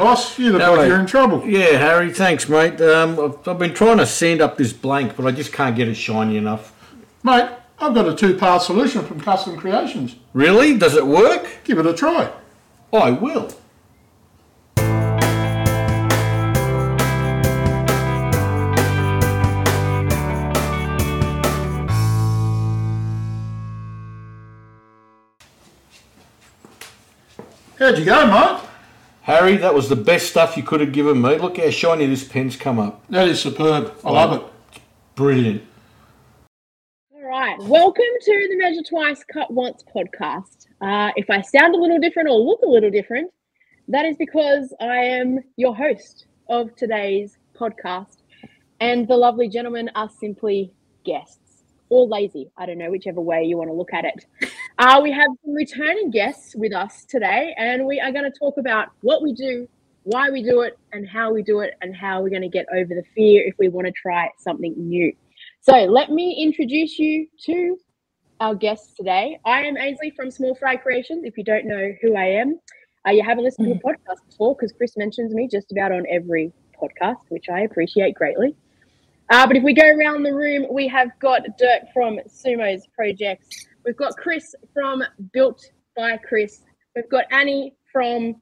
Hoss. You look Hello. like you're in trouble. Yeah, Harry, thanks, mate. Um, I've, I've been trying to sand up this blank, but I just can't get it shiny enough. Mate, I've got a two-part solution from Custom Creations. Really? Does it work? Give it a try. I will. How'd you go, mate? Harry, that was the best stuff you could have given me. Look how shiny this pen's come up. That is superb. I love it. Brilliant. All right, welcome to the Measure Twice, Cut Once podcast. Uh, if I sound a little different or look a little different, that is because I am your host of today's podcast, and the lovely gentlemen are simply guests or lazy. I don't know, whichever way you want to look at it. Uh, we have some returning guests with us today, and we are going to talk about what we do, why we do it, and how we do it, and how we're going to get over the fear if we want to try something new. So let me introduce you to our guests today. I am Ainsley from Small Fry Creations. If you don't know who I am, uh, you haven't listened to a podcast before because Chris mentions me just about on every podcast, which I appreciate greatly. Uh, but if we go around the room, we have got Dirk from Sumo's Projects. We've got Chris from Built by Chris. We've got Annie from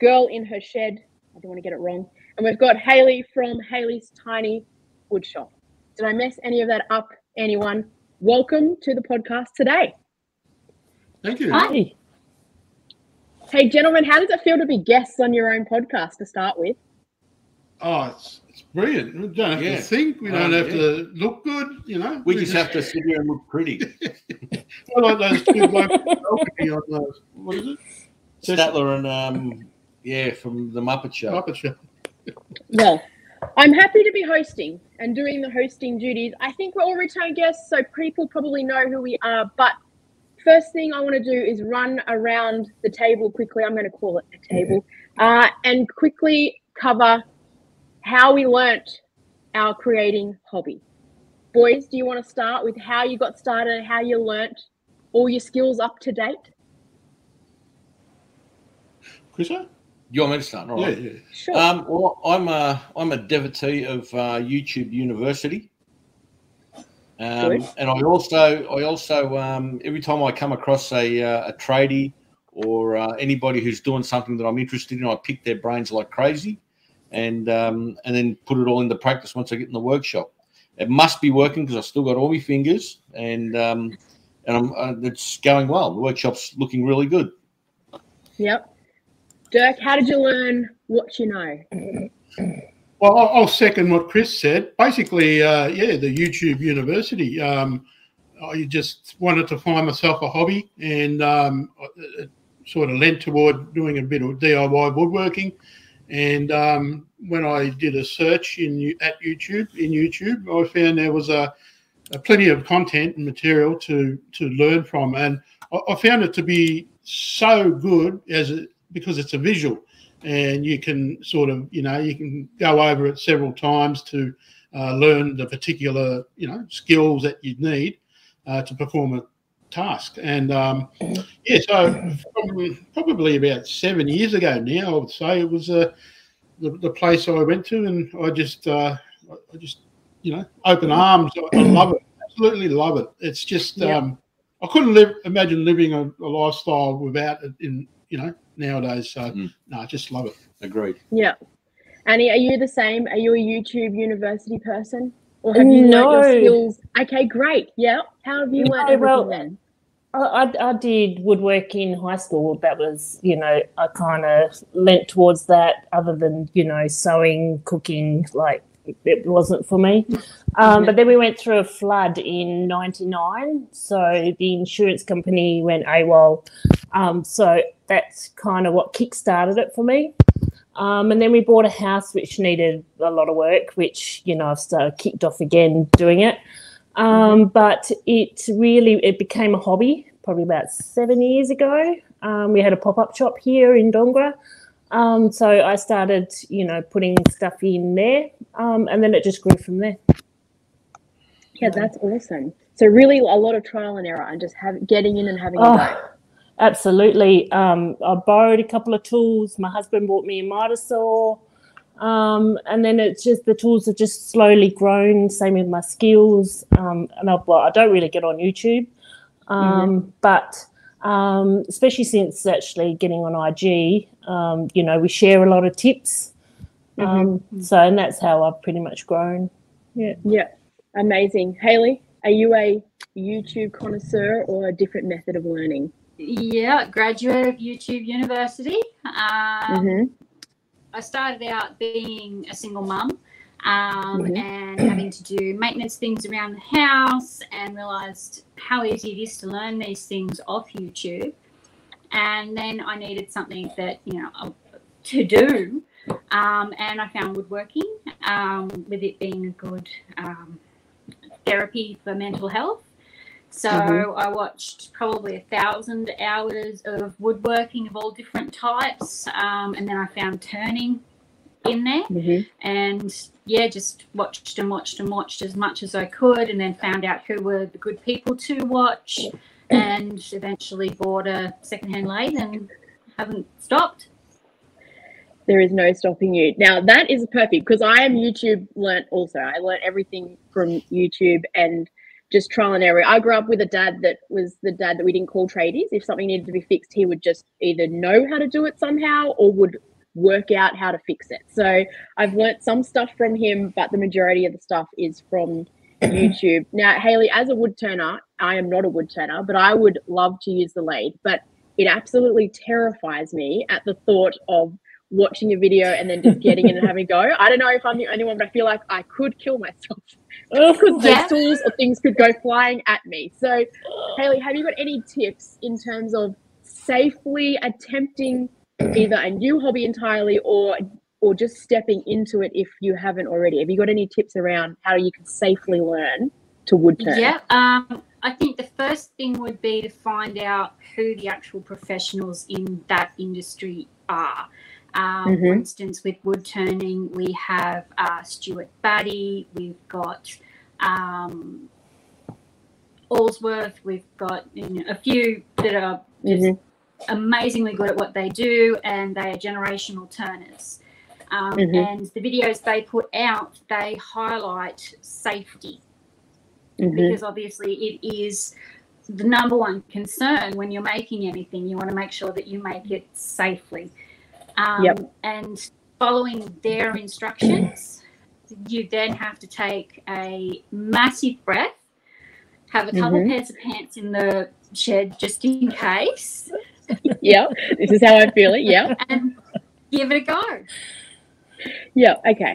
Girl in Her Shed. I don't want to get it wrong. And we've got Haley from Haley's Tiny Wood Shop. Did I mess any of that up, anyone? Welcome to the podcast today. Thank you. Hi. Hey, gentlemen, how does it feel to be guests on your own podcast to start with? Oh, it's, it's brilliant. We don't have Yeah. to think. We don't Um, have yeah. to look good, you know. We just have to sit here and look pretty. I like those two blokes balcony on those. What is it? Statler and um, yeah, from the Muppet Show. Muppet Show. Well, I'm happy to be hosting and doing the hosting duties. I think we're all return guests, so people probably know who we are. But first thing I want to do is run around the table quickly. I'm going to call it a table uh, and quickly cover how we learnt our creating hobby. Boys, do you want to start with how you got started, how you learnt all your skills up to date? Chris? You want me to start? All Yeah, right. yeah. Sure. Um, well, I'm a I'm a devotee of uh, YouTube University, um, and I also I also um, every time I come across a uh, a tradie or uh, anybody who's doing something that I'm interested in, I pick their brains like crazy, and um, and then put it all into practice once I get in the workshop. It must be working because I've still got all my fingers, and um, and I'm uh, it's going well. The workshop's looking really good. Yep. Dirk, how did you learn what you know? Well, I'll, I'll second what Chris said. Basically, uh, yeah, the YouTube University. Um, I just wanted to find myself a hobby, and um, it sort of lent toward doing a bit of DIY woodworking. And um, when I did a search in at YouTube in YouTube, I found there was a, a plenty of content and material to to learn from, and I, I found it to be so good as it, because it's a visual. And you can sort of you know you can go over it several times to uh, learn the particular you know skills that you need uh, to perform a task and um, yeah so probably, probably about seven years ago now i would say it was uh, the, the place i went to and i just uh, i just you know open arms i, I love it absolutely love it it's just Yeah. um, i couldn't live imagine living a, a lifestyle without it in you know nowadays so Mm. no i just love it Agreed. Yeah. Annie, are you the same? Are you a YouTube university person? Or have you learned your No. skills? Okay, great. Yeah. How have you No, learned everything well, then? I, I, I did woodwork in high school. That was, you know, I kind of lent towards that other than, you know, sewing, cooking, like it wasn't for me. Um, but then we went through a flood in 99. So the insurance company went AWOL. Um, so that's kind of what kickstarted it for me. Um, and then we bought a house which needed a lot of work, which, you know, I've started kicked off again doing it. Um, but it really it became a hobby probably about seven years ago. Um, we had a pop up shop here in Dongra, um, so I started you know putting stuff in there, um, and then it just grew from there. Yeah, that's awesome. So really a lot of trial and error and just have, getting in and having a Oh, go. Absolutely. Um, I borrowed a couple of tools. My husband bought me a miter saw. Um, and then it's just the tools have just slowly grown. Same with my skills. Um, and I, well, I don't really get on YouTube, um, but um, especially since actually getting on IG, um, you know, we share a lot of tips. Um, so, and that's how I've pretty much grown. Yeah. Yeah, amazing. Haley, are you a YouTube connoisseur or a different method of learning? Yeah, graduate of YouTube University. Um, Mhm. I started out being a single mum um, Mhm. and having to do maintenance things around the house and realized how easy it is to learn these things off YouTube. And then I needed something that, you know, to do. Um, and I found woodworking um, with it being a good um, therapy for mental health. So Mhm. I watched probably a thousand hours of woodworking of all different types, um, and then I found turning in there, Mhm. and yeah, just watched and watched and watched as much as I could, and then found out who were the good people to watch, and eventually bought a secondhand lathe and haven't stopped. There is no stopping you. Now that is perfect because I am YouTube learnt also. I learnt everything from YouTube and just trial and error. I grew up with a dad that was the dad that we didn't call tradies. If something needed to be fixed, he would just either know how to do it somehow or would work out how to fix it. So I've learnt some stuff from him, but the majority of the stuff is from YouTube. Now, Haley, as a wood turner, I am not a wood turner, but I would love to use the lathe. But it absolutely terrifies me at the thought of watching a video and then just getting in and having a go. I don't know if I'm the only one, but I feel like I could kill myself because Yeah. tools or things could go flying at me. So, Haley, have you got any tips in terms of safely attempting either a new hobby entirely or or just stepping into it if you haven't already? Have you got any tips around how you can safely learn to wood turn? Yeah, um, I think the first thing would be to find out who the actual professionals in that industry are. Um, For Mhm. instance, with wood turning, we have uh, Stuart Batty, we've got um, Ellsworth, we've got you know, a few that are just Mhm. amazingly good at what they do, and they are generational turners. Um, Mhm. And the videos they put out, they highlight safety Mhm. because obviously it is the number one concern when you're making anything. You want to make sure that you make it safely. Um, Yep. And following their instructions, you then have to take a massive breath, have a couple Mhm. pairs of pants in the shed just in case, yeah, this is how I feel it. Yeah, and give it a go. yeah. Okay.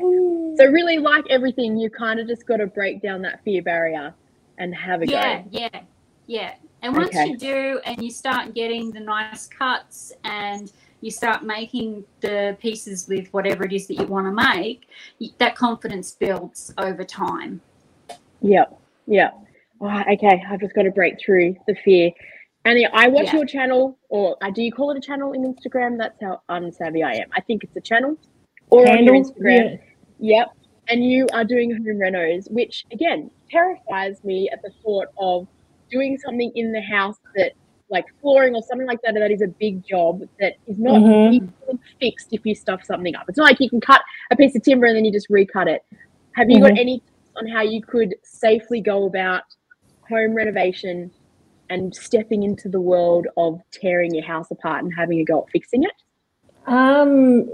So really, like everything, you kind of just got to break down that fear barrier and have a yeah, go. Yeah, yeah, yeah. And once Okay. you do, and you start getting the nice cuts, and you start making the pieces with whatever it is that you want to make, that confidence builds over time. Yeah, yeah. Oh, okay, I've just got to break through the fear. And I watch Yeah. your channel, or uh, do you call it a channel in Instagram? That's how unsavvy I am. I think it's a channel, or on your Handle, Instagram. Yep. And you are doing home renos, which again terrifies me at the thought of doing something in the house that, like flooring or something like that, that is a big job that is not Mhm. fixed if you stuff something up. It's not like you can cut a piece of timber and then you just recut it. Have you got Mhm. any on how you could safely go about home renovation and stepping into the world of tearing your house apart and having a go at fixing it? Um,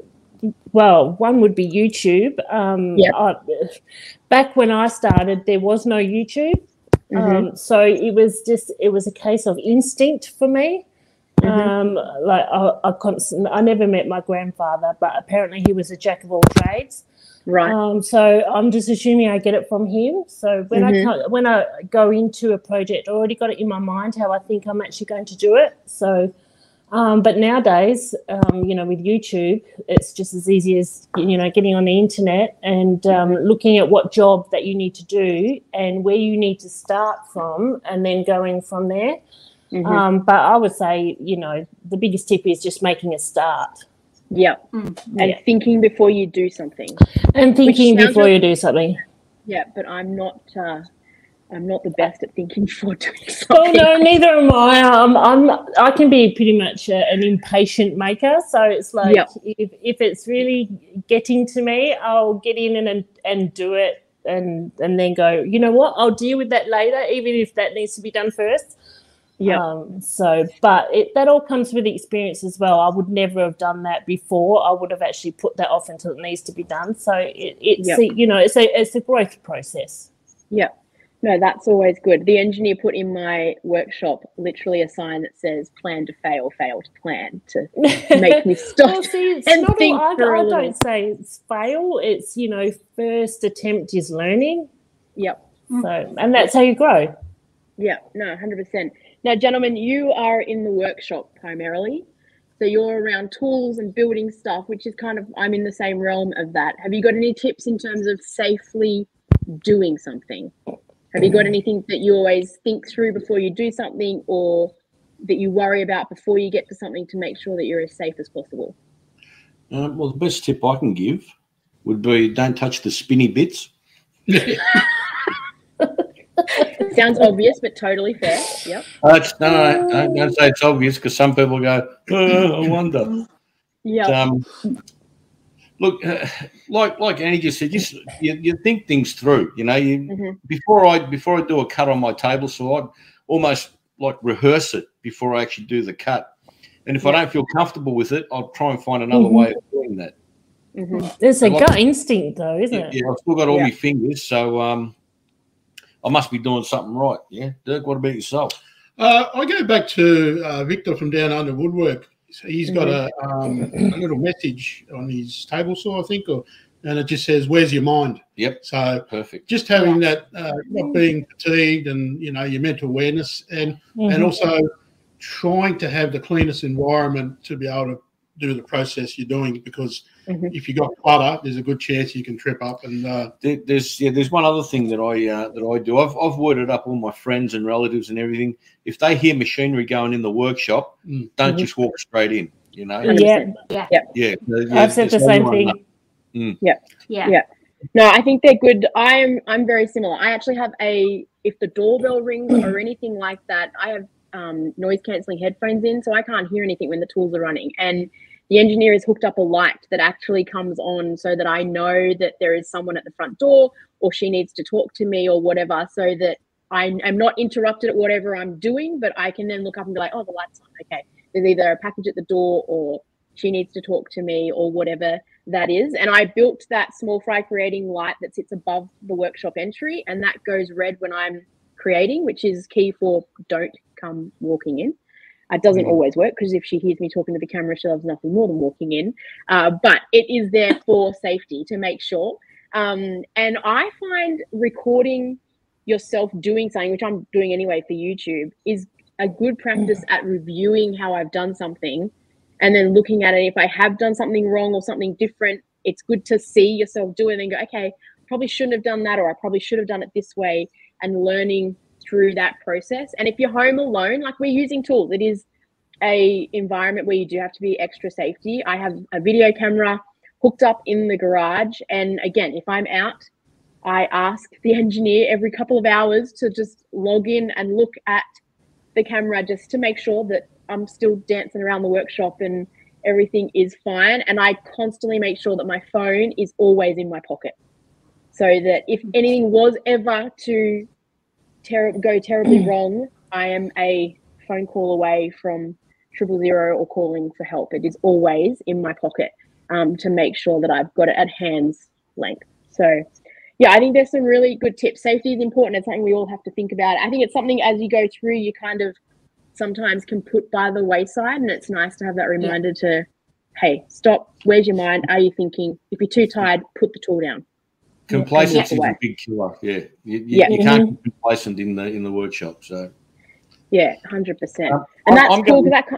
well, one would be YouTube. Um, Yep. I, back when I started, there was no YouTube, Mhm. um, so it was just it was a case of instinct for me. Mhm. Um, like I, I, constant, I never met my grandfather, but apparently he was a jack of all trades. Right. Um, so I'm just assuming I get it from him. So when Mhm. I when I go into a project, I already got it in my mind how I think I'm actually going to do it. So, um, but nowadays, um, you know, with YouTube, it's just as easy as you know getting on the internet and um, looking at what job that you need to do and where you need to start from, and then going from there. Mhm. Um, but I would say, you know, the biggest tip is just making a start Yep. Mm. And Yeah. thinking before you do something. and thinking before like- you do something. Yeah, but I'm not. Uh, I'm not the best at thinking before doing Oh no, neither am I. Um, I'm I can be pretty much a, an impatient maker. So it's like Yep. if, if it's really getting to me, I'll get in and and, and do it, and and then go. You know what? I'll deal with that later, even if that needs to be done first. Yeah. Um, so, but it, that all comes with experience as well. I would never have done that before. I would have actually put that off until it needs to be done. So it, it's Yep. a, you know it's a it's a growth process. No, that's always good. The engineer put in my workshop literally a sign that says plan to fail, fail to plan to make me stop. Well, see, it's and not think all, I, for I don't say it's fail. It's you know, first attempt is learning. Yep. So, and that's how you grow. Yeah, no, 100%. Now, gentlemen, you are in the workshop primarily. So you're around tools and building stuff, which is kind of, I'm in the same realm of that. Have you got any tips in terms of safely doing something? Have you got anything that you always think through before you do something or that you worry about before you get to something to make sure that you're as safe as possible? Um, well, the best tip I can give would be don't touch the spinny bits. Sounds obvious, but totally fair. Yep. Uh, no, no, don't, don't say it's obvious because some people go, oh, I wonder. Yeah. Um, look, uh, like like Annie just said, just you, you think things through. You know, you Mhm. before I before I do a cut on my table, so I almost like rehearse it before I actually do the cut. And if I don't feel comfortable with it, I'll try and find another Mhm. way of doing that. hmm There's a Like- gut instinct, though, isn't Yeah, it? yeah, I've still got all Yeah. my fingers, so um, I must be doing something right. Yeah, Dirk, what about yourself? Uh, I go back to uh, Victor from Down Under Woodwork. He's got a, um, a little message on his table saw, I think, or, and it just says, "Where's your mind?" Yep, So perfect. just having that, uh, not being fatigued, and you know your mental awareness, and Mhm. and also trying to have the cleanest environment to be able to do the process you're doing. Because Mhm. if you got clutter, there's a good chance you can trip up. And uh, There, there's yeah, there's one other thing that I uh, that I do. I've I've worded up all my friends and relatives and everything. If they hear machinery going in the workshop, Mm. don't Mhm. just walk straight in. You know, Hundred yeah. Yeah. yeah. yeah, I've said the it's same everyone thing. Yeah. Yeah. No, I think they're good. I'm I'm very similar. I actually have a if the doorbell rings or anything like that, I have um, noise cancelling headphones in, so I can't hear anything when the tools are running. And the engineer has hooked up a light that actually comes on so that I know that there is someone at the front door or she needs to talk to me or whatever, so that I am not interrupted at whatever I'm doing, but I can then look up and be like, oh, the light's on. Okay, there's either a package at the door or she needs to talk to me or whatever that is. And I built that small fry creating light that sits above the workshop entry, and that goes red when I'm creating, which is key for don't come walking in. It doesn't Mhm. always work because if she hears me talking to the camera, she loves nothing more than walking in. Uh, but it is there for safety to make sure. Um, and I find recording yourself doing something, which I'm doing anyway for YouTube, is a good practice at reviewing how I've done something and then looking at it. If I have done something wrong or something different, it's good to see yourself do it and go, okay, probably shouldn't have done that, or I probably should have done it this way, and learning through that process. And if you're home alone, like we're using tools, it is a environment where you do have to be extra safety. I have a video camera hooked up in the garage, and again, if I'm out, I ask the engineer every couple of hours to just log in and look at the camera just to make sure that I'm still dancing around the workshop and everything is fine. And I constantly make sure that my phone is always in my pocket so that if anything was ever to ter- go terribly wrong, I am a phone call away from triple zero or calling for help. It is always in my pocket um, to make sure that I've got it at hand's length. So, yeah, I think there's some really good tips. Safety is important. It's something we all have to think about. I think it's something as you go through, you kind of sometimes can put by the wayside, and it's nice to have that reminder to, hey, stop. Where's your mind? Are you thinking? If you're too tired, put the tool down. Complacency is a big killer. Yeah, you, you, Yeah. you can't be complacent in the in the workshop. So Yeah, hundred percent. Um, And I'm- that's I'm cool gonna- that. co-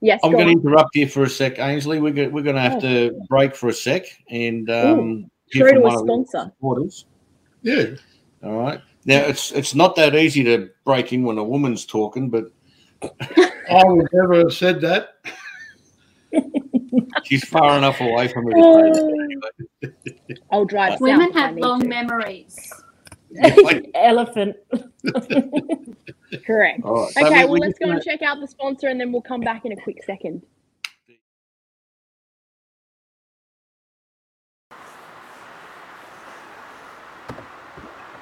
Yes, I'm go going to interrupt you for a sec, Ainsley. We're going, we're going to have to break for a sec and um, hear from to a one of the sponsor. supporters. yeah, All right. Now it's it's not that easy to break in when a woman's talking, but I would never have said that. she's far enough away from her. To say. I'll drive. Women if have long to. memories. Anyway, Elephant. Correct. All right. So Okay, we- well, we let's go and check out the sponsor and then we'll come back in a quick second.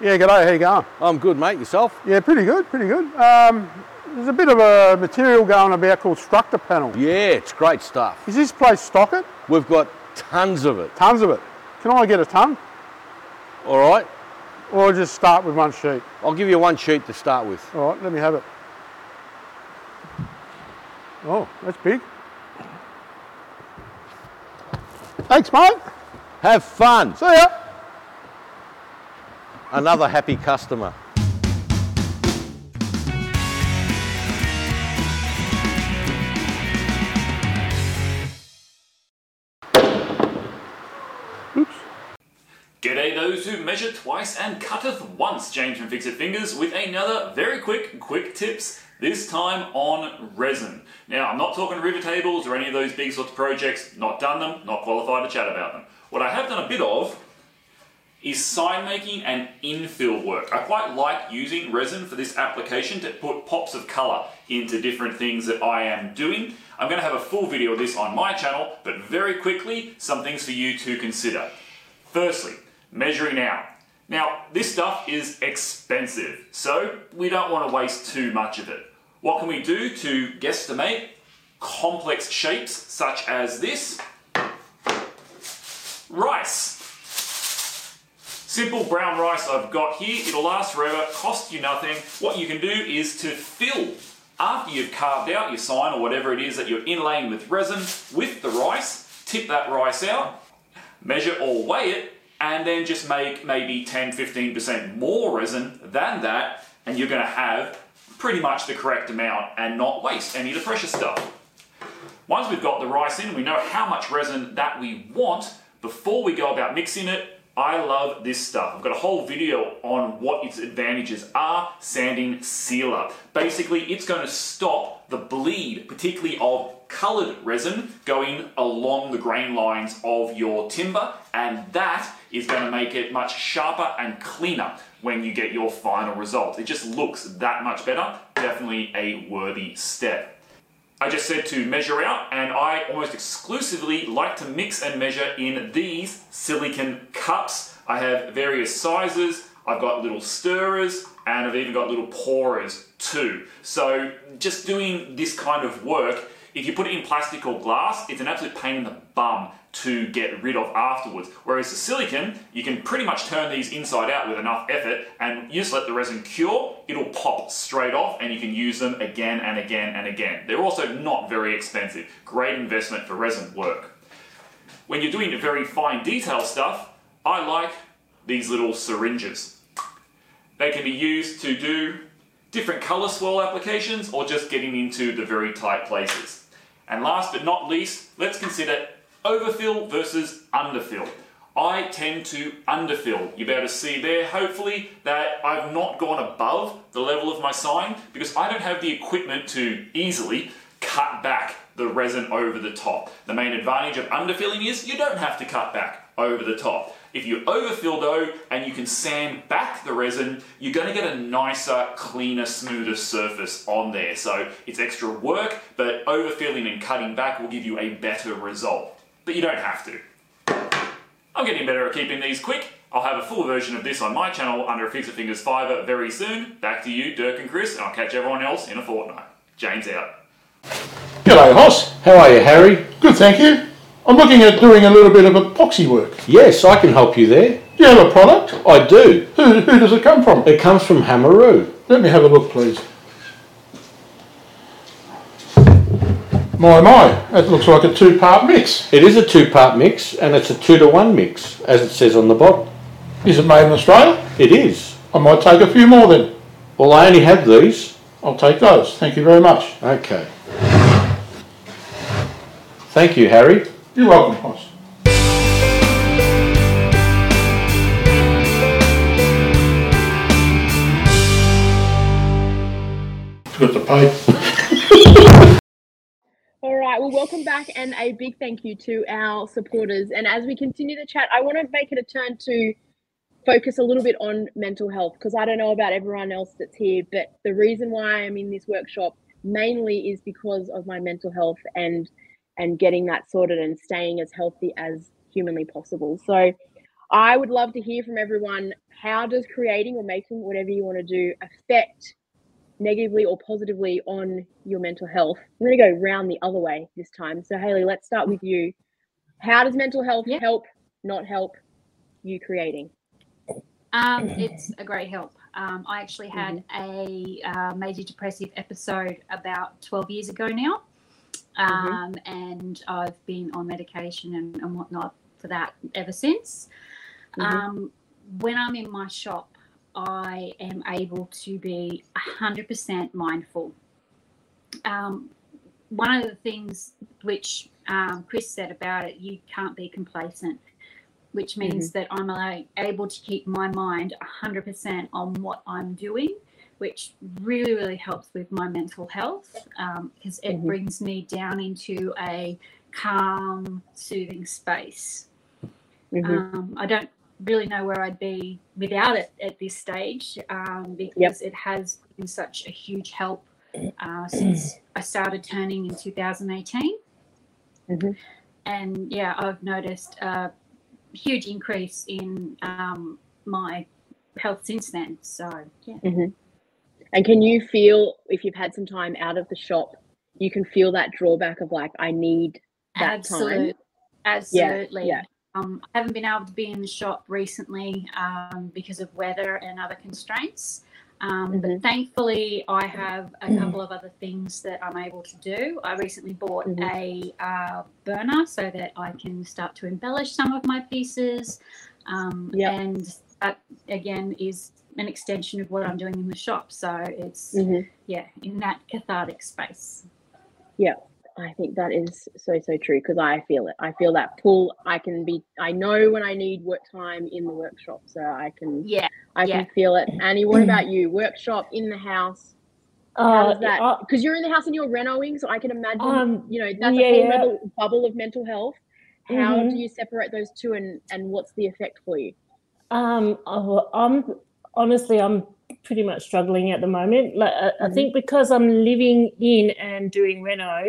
Yeah, g'day, how you going? I'm good, mate. Yourself? Yeah, pretty good, pretty good. Um, there's a bit of a material going about called structure panel. Yeah, it's great stuff. Is this place stock it? We've got tons of it. Tons of it. Can I get a ton? All right. Or just start with one sheet? I'll give you one sheet to start with. All right, let me have it. Oh, that's big. Thanks, mate. Have fun. See ya. Another happy customer. Measure twice and cutteth once. James from Fix It Fingers with another very quick, quick tips, this time on resin. Now, I'm not talking river tables or any of those big sorts of projects, not done them, not qualified to chat about them. What I have done a bit of is sign making and infill work. I quite like using resin for this application to put pops of color into different things that I am doing. I'm going to have a full video of this on my channel, but very quickly, some things for you to consider. Firstly, measuring out. Now, this stuff is expensive, so we don't want to waste too much of it. What can we do to guesstimate complex shapes such as this? Rice. Simple brown rice I've got here. It'll last forever, cost you nothing. What you can do is to fill, after you've carved out your sign or whatever it is that you're inlaying with resin, with the rice, tip that rice out, measure or weigh it, and then just make maybe 10 15% more resin than that, and you're going to have pretty much the correct amount and not waste any of the precious stuff. Once we've got the rice in, we know how much resin that we want. Before we go about mixing it, I love this stuff. I've got a whole video on what its advantages are. Sanding sealer. Basically, it's going to stop the bleed, particularly of colored resin, going along the grain lines of your timber, and that is going to make it much sharper and cleaner when you get your final result. It just looks that much better. Definitely a worthy step. I just said to measure out, and I almost exclusively like to mix and measure in these silicon cups. I have various sizes. I've got little stirrers, and I've even got little pourers too. So just doing this kind of work, if you put it in plastic or glass, it's an absolute pain in the bum to get rid of afterwards. Whereas the silicon, you can pretty much turn these inside out with enough effort and you just let the resin cure, it'll pop straight off and you can use them again and again and again. They're also not very expensive. Great investment for resin work. When you're doing very fine detail stuff, I like these little syringes. They can be used to do different color swirl applications or just getting into the very tight places. And last but not least, let's consider overfill versus underfill. I tend to underfill. You'll be able to see there, hopefully, that I've not gone above the level of my sign because I don't have the equipment to easily cut back the resin over the top. The main advantage of underfilling is you don't have to cut back over the top. If you overfill though and you can sand back the resin, you're going to get a nicer, cleaner, smoother surface on there. So it's extra work, but overfilling and cutting back will give you a better result. But you don't have to. I'm getting better at keeping these quick. I'll have a full version of this on my channel under a Fix It Fingers Fiverr very soon. Back to you, Dirk and Chris, and I'll catch everyone else in a fortnight. James out. G'day, Hoss. How are you, Harry? Good, thank you. I'm looking at doing a little bit of epoxy work. Yes, I can help you there. Do you have a product? I do. Who, who does it come from? It comes from Hamaroo. Let me have a look, please. My, my, that looks like a two-part mix. It is a two-part mix, and it's a two to one mix, as it says on the bottom. Is it made in Australia? It is. I might take a few more then. Well, I only have these. I'll take those. Thank you very much. Okay. Thank you, Harry. You're welcome, Hoss. Got the pay. All right, well, welcome back, and a big thank you to our supporters. And as we continue the chat, I want to make it a turn to focus a little bit on mental health because I don't know about everyone else that's here, but the reason why I'm in this workshop mainly is because of my mental health and and getting that sorted and staying as healthy as humanly possible. So I would love to hear from everyone how does creating or making whatever you want to do affect negatively or positively on your mental health? I'm going to go round the other way this time. So Haley, let's start with you. How does mental health Yeah. help, not help you creating? Um, it's a great help. Um, I actually had a uh, major depressive episode about 12 years ago now. Um, And I've been on medication and, and whatnot for that ever since. Mhm. Um, when I'm in my shop, I am able to be 100% mindful. Um, one of the things which um, Chris said about it, you can't be complacent, which means that I'm able to keep my mind 100% on what I'm doing, which really, really helps with my mental health because it Mhm. brings me down into a calm, soothing space. Mhm. Um, I don't really know where I'd be without it at this stage um, because it has been such a huge help uh, since I started turning in 2018. Mhm. And yeah, I've noticed a huge increase in um, my health since then. So yeah. Mhm. And can you feel if you've had some time out of the shop, you can feel that drawback of like, I need that Absolute- time. Absolutely. yeah. Um, I haven't been able to be in the shop recently um, because of weather and other constraints. Um, Mm-hmm. But thankfully, I have a couple of other things that I'm able to do. I recently bought Mm-hmm. a uh, burner so that I can start to embellish some of my pieces. Um, Yep. And that, again, is an extension of what I'm doing in the shop. So it's, Mhm. yeah, in that cathartic space. Yeah, I think that is so so true because I feel it. I feel that pull. I can be. I know when I need work time in the workshop, so I can. Yeah, I yeah. can feel it. Annie, what about you? Workshop in the house. How Uh, that? I- Because you're in the house and you're renoing, so I can imagine. Um, you know, that's yeah, a whole yeah. bubble of mental health. How Mhm. do you separate those two, and and what's the effect for you? Um, oh, I'm honestly, I'm pretty much struggling at the moment. Like, I, I think because I'm living in and doing reno,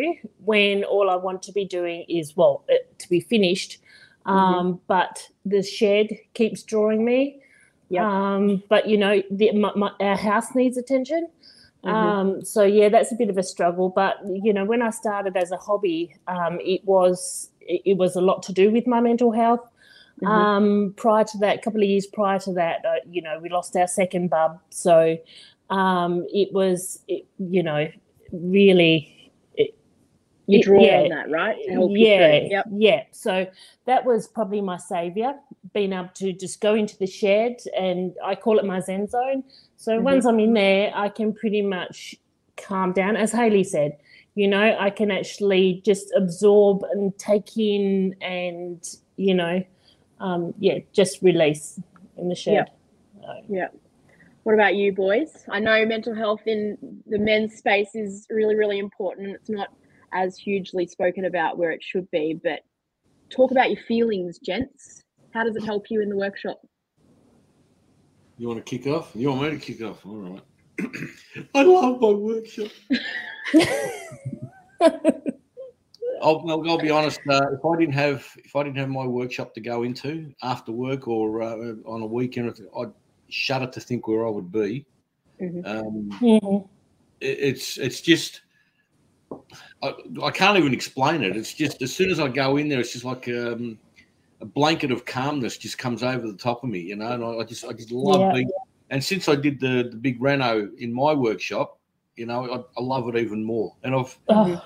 when all I want to be doing is well, it, to be finished. Um, but the shed keeps drawing me. Yep. Um, but you know, the, my, my, our house needs attention. Mhm. Um, so yeah, that's a bit of a struggle. But you know, when I started as a hobby, um, it was it, it was a lot to do with my mental health. Mhm. Um, prior to that, a couple of years prior to that, uh, you know, we lost our second bub, so um, it was, it, you know, really. It, You draw yeah, on that, right? Yeah. Yep. yeah. So that was probably my savior, being able to just go into the shed, and I call it my zen zone. So Mhm. once I'm in there, I can pretty much calm down. As Haley said, you know, I can actually just absorb and take in, and you know, um, yeah, just release in the shed. Yeah. What about you, boys? I know mental health in the men's space is really, really important. and It's not as hugely spoken about where it should be, but talk about your feelings, gents. How does it help you in the workshop? You want to kick off? You want me to kick off? All right. I love my workshop. I'll, I'll, I'll be honest. Uh, if I didn't have if I didn't have my workshop to go into after work or uh, on a weekend, I'd shudder to think where I would be. Mhm. Um, Mhm. it- it's it's just I, I can't even explain it. It's just as soon as I go in there, it's just like um, a blanket of calmness just comes over the top of me, you know. And I, I just I just love Yeah. being. And since I did the the big reno in my workshop, you know, I, I love it even more. And I've Oh,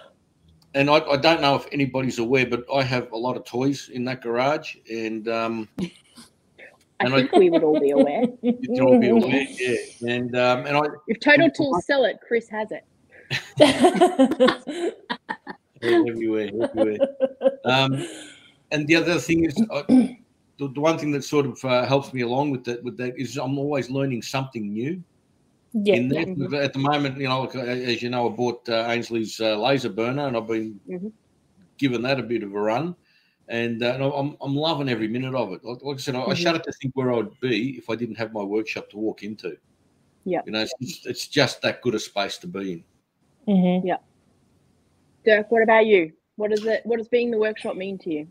and I, I don't know if anybody's aware, but I have a lot of toys in that garage, and um, I And I- think we would all be aware. you can all be aware, yeah. And um, and I If Total Tools sell it, Chris has it. everywhere, everywhere. Um, and the other thing is, uh, the, the one thing that sort of uh, helps me along with that with that is I'm always learning something new yeah, in there. yeah. At the moment, you know, as you know, I bought uh, Ainsley's uh, laser burner, and I've been Mhm. giving that a bit of a run. and, uh, and I'm I'm loving every minute of it. Like, like I said, I, I Mhm. shudder to think where I'd be if I didn't have my workshop to walk into. Yeah. you know, it's, it's, it's just that good a space to be in. Mm-hmm. Yeah. Dirk, what about you? What does it? What does being the workshop mean to you?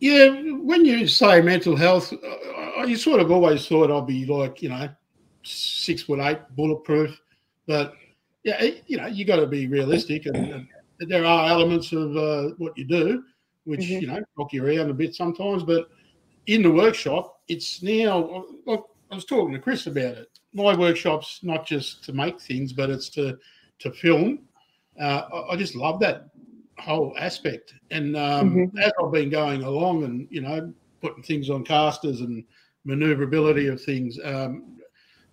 Yeah, when you say mental health, uh, you sort of always thought I'd be like, you know, six foot eight, bulletproof. But yeah, you know, you got to be realistic, and, and there are elements of uh, what you do which Mhm. you know knock you around a bit sometimes. But in the workshop, it's now. Like I was talking to Chris about it. My workshop's not just to make things, but it's to to film. Uh, I, I just love that whole aspect. And um, Mhm. as I've been going along and, you know, putting things on casters and maneuverability of things, um,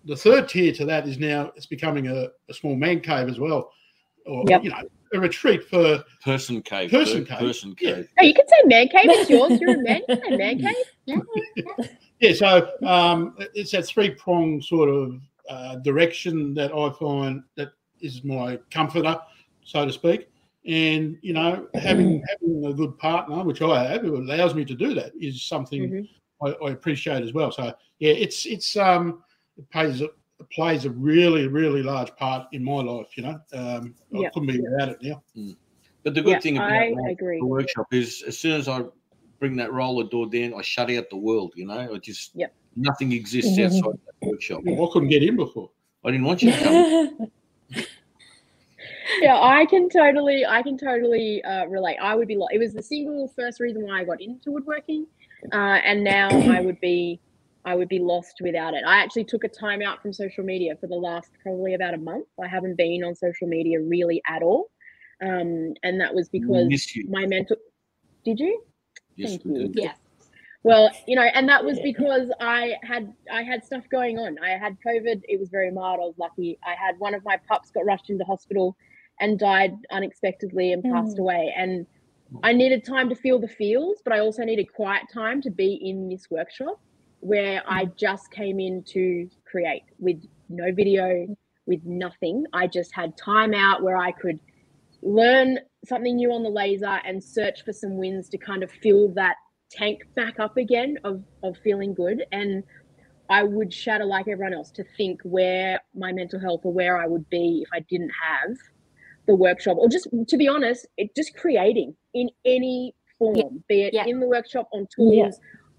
the third tier to that is now it's becoming a, a small man cave as well. Or, Yep. you know, a retreat for Person cave. Person cave. Person Yeah. cave. Oh, you can say man cave. It's yours. You're a man. You can say man cave. Yeah. Yeah, so um, it's that three prong sort of uh, direction that I find that is my comforter, so to speak. And you know, having having a good partner, which I have, who allows me to do that, is something Mhm. I, I appreciate as well. So yeah, it's it's um it plays a it plays a really really large part in my life. You know, um, I couldn't be without it now. But the good Yeah, thing about I my- agree. the workshop is as soon as I bring that roller door down, I shut out the world. You know, I just Yep. nothing exists Mhm. outside that workshop. I couldn't get in before. I didn't want you to come. yeah, I can totally, I can totally uh, relate. I would be like, it was the single first reason why I got into woodworking, uh, and now I would be, I would be lost without it. I actually took a time out from social media for the last probably about a month. I haven't been on social media really at all, um, and that was because my mental. Did you? Yes, Thank you. do. Yeah. Well, you know, and that was because I had I had stuff going on. I had COVID. It was very mild. I was lucky. I had one of my pups got rushed into hospital and died unexpectedly and passed Mm. away. And I needed time to feel the feels, but I also needed quiet time to be in this workshop where I just came in to create with no video, with nothing. I just had time out where I could learn something new on the laser and search for some wins to kind of fill that tank back up again of, of feeling good. And I would shatter like everyone else to think where my mental health or where I would be if I didn't have the workshop or just to be honest, it just creating in any form, be it Yeah. in the workshop on Yeah.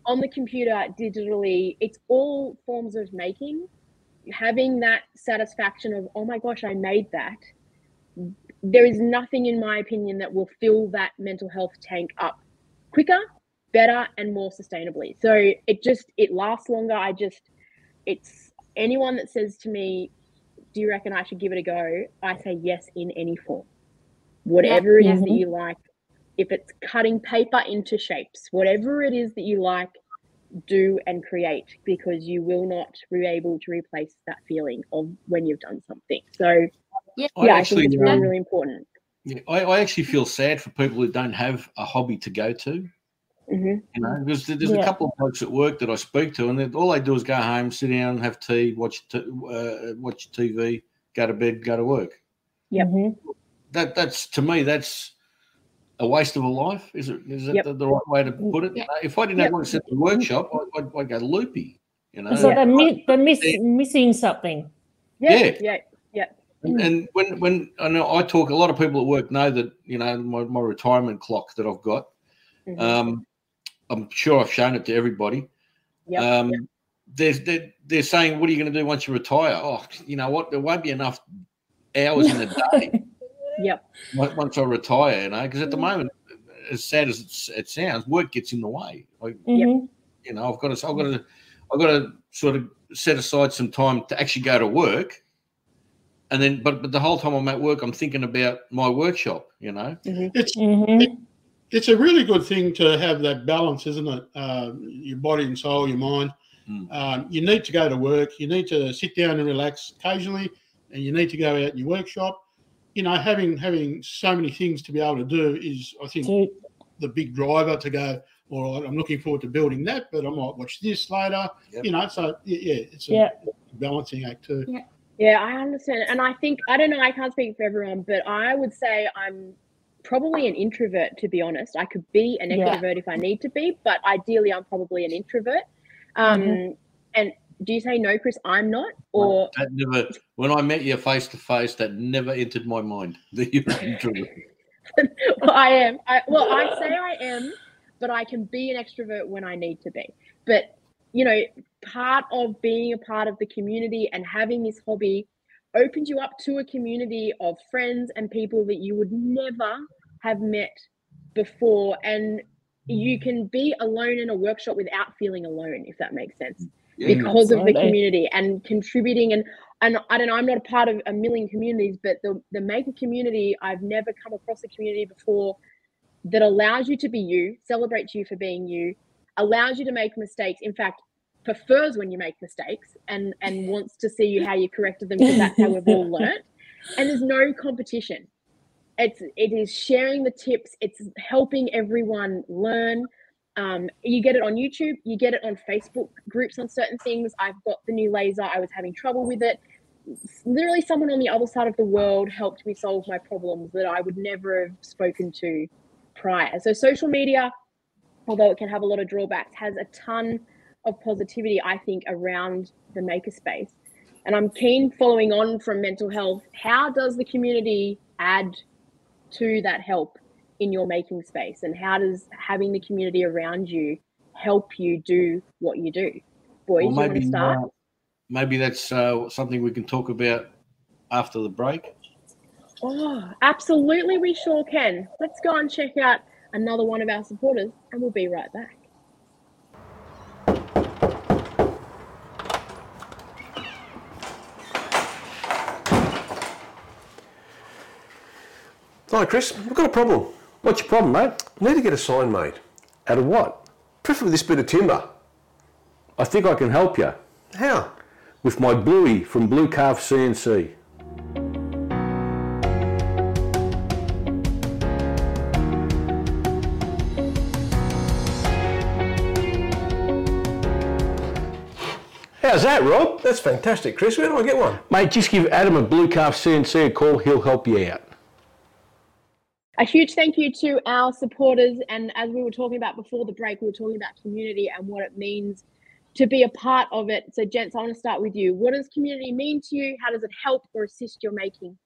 On the computer, digitally, it's all forms of making. Having that satisfaction of, oh my gosh, I made that. There is nothing, in my opinion, that will fill that mental health tank up quicker, better, and more sustainably. So it just it lasts longer. I just it's anyone that says to me, "Do you reckon I should give it a go?" I say yes in any form, whatever it is that Mhm. you like. If it's cutting paper into shapes, whatever it is that you like, do and create because you will not be able to replace that feeling of when you've done something. So Yeah. I yeah, I actually, think it's really um, really important. Yeah, I, I actually feel sad for people who don't have a hobby to go to. hmm You know, because there- there's a couple of folks at work that I speak to, and all they do is go home, sit down, have tea, watch t- uh, watch TV, go to bed, go to work. Yep. Mhm. That that's to me that's a waste of a life. Is it? Is that Yep. the, the right way to put it? Yeah. You know, if I didn't have one set the workshop, I, I'd, I'd go loopy. You know, So Yeah. they're, mi- they're miss, missing something. Yeah, Yeah. yeah, yeah. And, and when when I know I talk, a lot of people at work know that you know my, my retirement clock that I've got. Mhm. Um, I'm sure I've shown it to everybody. Yep, um, yep. There's they're, they're saying, "What are you going to do once you retire?" Oh, you know what? There won't be enough hours in the day Yep. once I retire. You know, because at the Mm. moment, as sad as it's, it sounds, work gets in the way. Like, Mhm. you know, I've got to, I've got to, I've got to sort of set aside some time to actually go to work. And then, but but the whole time I'm at work, I'm thinking about my workshop. You know, It's Mhm. it's a really good thing to have that balance, isn't it? Um, your body and soul, your mind. Mm. Um, you need to go to work. You need to sit down and relax occasionally, and you need to go out in your workshop. You know, having having so many things to be able to do is, I think, So- the big driver to go. All right, I'm looking forward to building that, but I might watch this later. Yep. You know, so yeah, yeah it's a Yeah. balancing act too. Yeah, yeah, I understand. And I think, I don't know, I can't speak for everyone, but I would say I'm probably an introvert, to be honest. I could be an Yeah. extrovert if I need to be, but ideally, I'm probably an introvert. Um, Mhm. And do you say no, Chris? I'm not, or That never. When I met you face to face, that never entered my mind. That you were well, I am. I, well, I say I am, but I can be an extrovert when I need to be. But you know, part of being a part of the community and having this hobby opens you up to a community of friends and people that you would never have met before, and you can be alone in a workshop without feeling alone, if that makes sense Yeah. because of the Absolutely. community and contributing and and I don't know I'm not a part of a million communities but the the maker community I've never come across a community before that allows you to be you celebrates you for being you allows you to make mistakes. In fact prefers when you make mistakes and and wants to see you how you corrected them because that's how we've all learnt and there's no competition. It's it is sharing the tips. It's helping everyone learn um, you get it on youtube you get it on facebook groups on certain things. I've got the new laser i was having trouble with it. Literally someone on the other side of the world helped me solve my problems that i would never have spoken to prior. So social media although it can have a lot of drawbacks has a ton of positivity i think around the makerspace. And i'm keen following on from mental health. How does the community add to that help in your making space and how does having the community around you help you do what you do boys Well, you want to start uh, maybe that's uh, something we can talk about after the break. oh absolutely we sure can let's go and check out another one of our supporters and we'll be right back Hi, Chris. We've got a problem. What's your problem, mate? Need to get a sign made. Out of what? Preferably this bit of timber. I think I can help you How? with my Bluey from Blue Calf CNC. How's that, Rob? That's fantastic, Chris. Where do I get one? Mate, just give Adam at Blue Calf CNC a call. He'll help you out. A huge thank you to our supporters and as we were talking about before the break we were talking about community and what it means to be a part of it. So gents i want to start with you. What does community mean to you? How does it help or assist your making?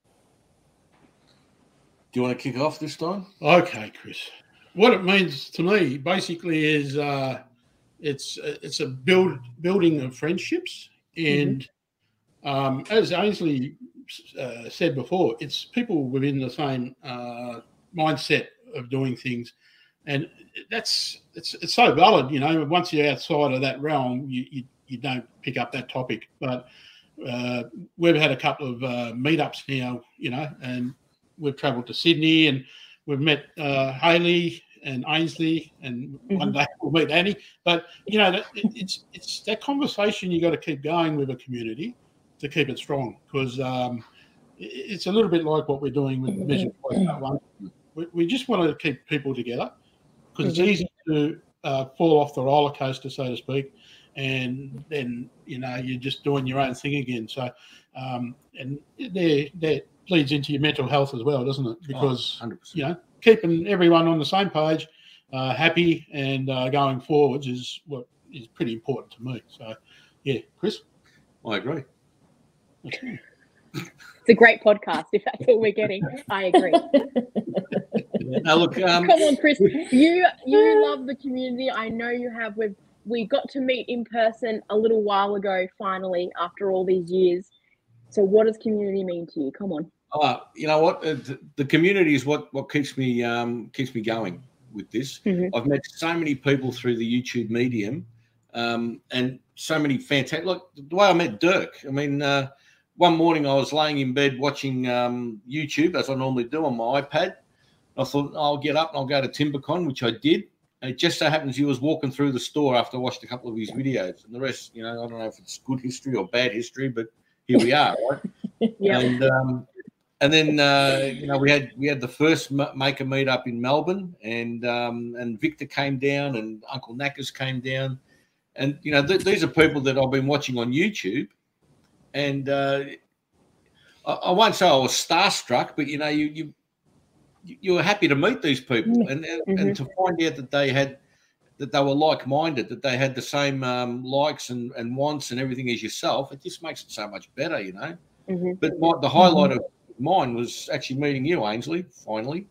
Do you want to kick off this time? Okay, Chris. What it means to me basically is uh, it's it's a build building of friendships, and um, as Ainsley uh, said before, it's people within the same uh, mindset of doing things, and that's it's it's so valid. You know, once you're outside of that realm, you you, you don't pick up that topic, but. Uh, we've had a couple of uh, meetups now, you know, and we've travelled to Sydney and we've met uh, Haley and Ainsley, and one day we'll meet Annie. But you know, that, it, it's it's that conversation you got to keep going with a community to keep it strong because um, it's a little bit like what we're doing with Part One. We, we just want to keep people together because it's easy to uh, fall off the roller coaster, so to speak, and then you know you're just doing your own thing again. So, um, and there that leads into your mental health as well, doesn't it? Because Hundred percent. you know, keeping everyone on the same page, uh, happy and uh, going forwards is what is pretty important to me. So, yeah, Chris. I agree. Okay. it's a great podcast if that's all we're getting i agree Now look, um, come on chris you you love the community i know you have we've we got to meet in person a little while ago finally after all these years so what does community mean to you come on Uh, you know what? Uh, The community is what what keeps me um, keeps me going with this. Mhm. I've met so many people through the YouTube medium, um, and so many fantastic. Look, the way I met Dirk. I mean, uh, one morning I was laying in bed watching um, YouTube as I normally do on my iPad. I thought I'll get up and I'll go to Timbecon, which I did. And it just so happens he was walking through the store after I watched a couple of his videos, and the rest, you know, I don't know if it's good history or bad history, but here we are, right? yeah And um, and then uh, you know we had we had the first maker meet up in Melbourne, and um, and Victor came down, and Uncle Knackers came down, and you know th- these are people that I've been watching on YouTube, and uh, I, I won't say I was starstruck, but you know you you you were happy to meet these people and and, Mhm. and to find out that they had that they were like-minded, that they had the same um, likes and, and wants and everything as yourself. It just makes it so much better, you know. Mhm. But my, the highlight of mine was actually meeting you, Ainsley. Finally,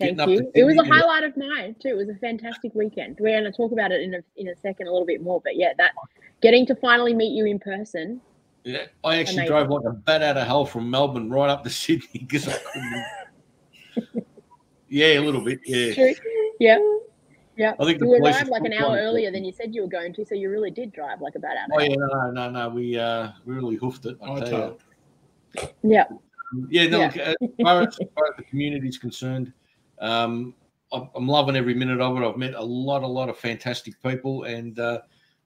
Thank you. It was a highlight of mine too. It was a fantastic weekend. We're going to talk about it in a in a second a little bit more. But yeah, that getting to finally meet you in person. Yeah, I actually Amazing. drove like a bat out of hell from Melbourne right up to Sydney because I couldn't. yeah, a little bit. Yeah. True. Yeah. Yeah. I think you police arrived like an hour one- earlier than you said you were going to, so you really did drive like about an Oh hour. yeah, no, no, no. We uh, we really hoofed it. I I tell you. Yeah. Yeah, no. Yeah. Look, as far as, as far as the community is concerned, um, I'm, I'm loving every minute of it. I've met a lot, a lot of fantastic people, and uh,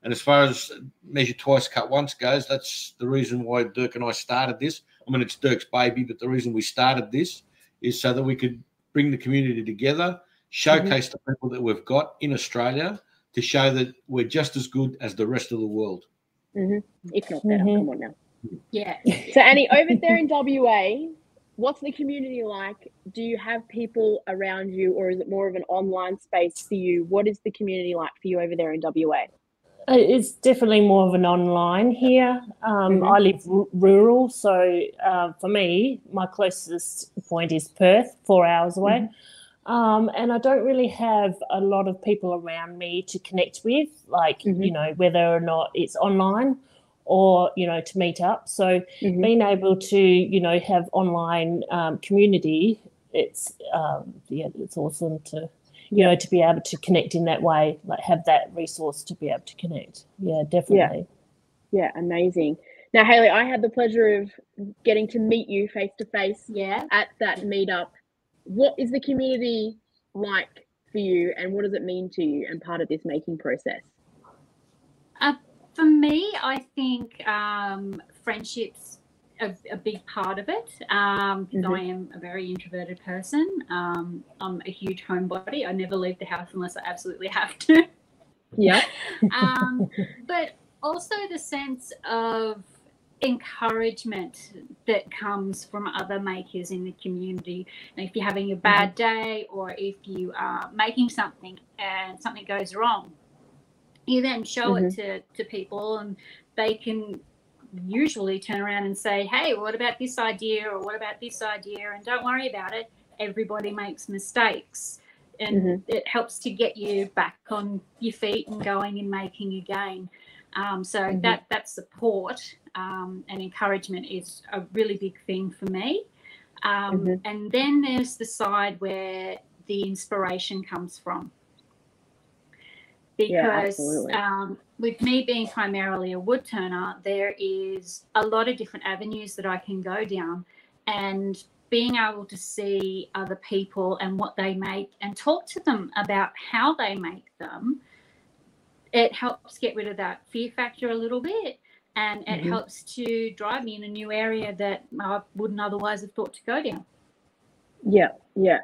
and as far as measure twice, cut once goes, that's the reason why Dirk and I started this. I mean, it's Dirk's baby, but the reason we started this is so that we could bring the community together, showcase the people that we've got in Australia, to show that we're just as good as the rest of the world. hmm If not better. Mhm. Come on now. Yeah. So Annie, over there in WA, what's the community like? Do you have people around you, or is it more of an online space for you? What is the community like for you over there in WA? Uh, It's definitely more of an online here. Um, Mhm. I live r- rural, so uh, for me, my closest point is Perth, four hours away. Um, and I don't really have a lot of people around me to connect with, like, Mhm. you know, whether or not it's online or, you know, to meet up. So Mhm. being able to, you know, have online um, community, it's, um, yeah, it's awesome to, you know, to be able to connect in that way, like have that resource to be able to connect. Yeah, definitely. Yeah, amazing. Now, Haley, I had the pleasure of getting to meet you face to face Yeah. at that meetup. What is the community like for you, and what does it mean to you and part of this making process? For me, I think um, friendships are a big part of it. Um, 'cause Mhm. I am a very introverted person. Um, I'm a huge homebody. I never leave the house unless I absolutely have to. Yeah. um, but also the sense of encouragement that comes from other makers in the community. And if you're having a bad day or if you are making something and something goes wrong, you then show it to, to people and they can usually turn around and say, hey, what about this idea or what about this idea? And don't worry about it. Everybody makes mistakes. And Mhm. it helps to get you back on your feet and going and making again. Um, so Mhm. that that support um, and encouragement is a really big thing for me. Um, Mhm. And then there's the side where the inspiration comes from. Yeah, Because absolutely. With me being primarily a wood turner, there is a lot of different avenues that I can go down. And being able to see other people and what they make and talk to them about how they make them, it helps get rid of that fear factor a little bit. And it Mhm. helps to drive me in a new area that I wouldn't otherwise have thought to go down. Yeah, yeah,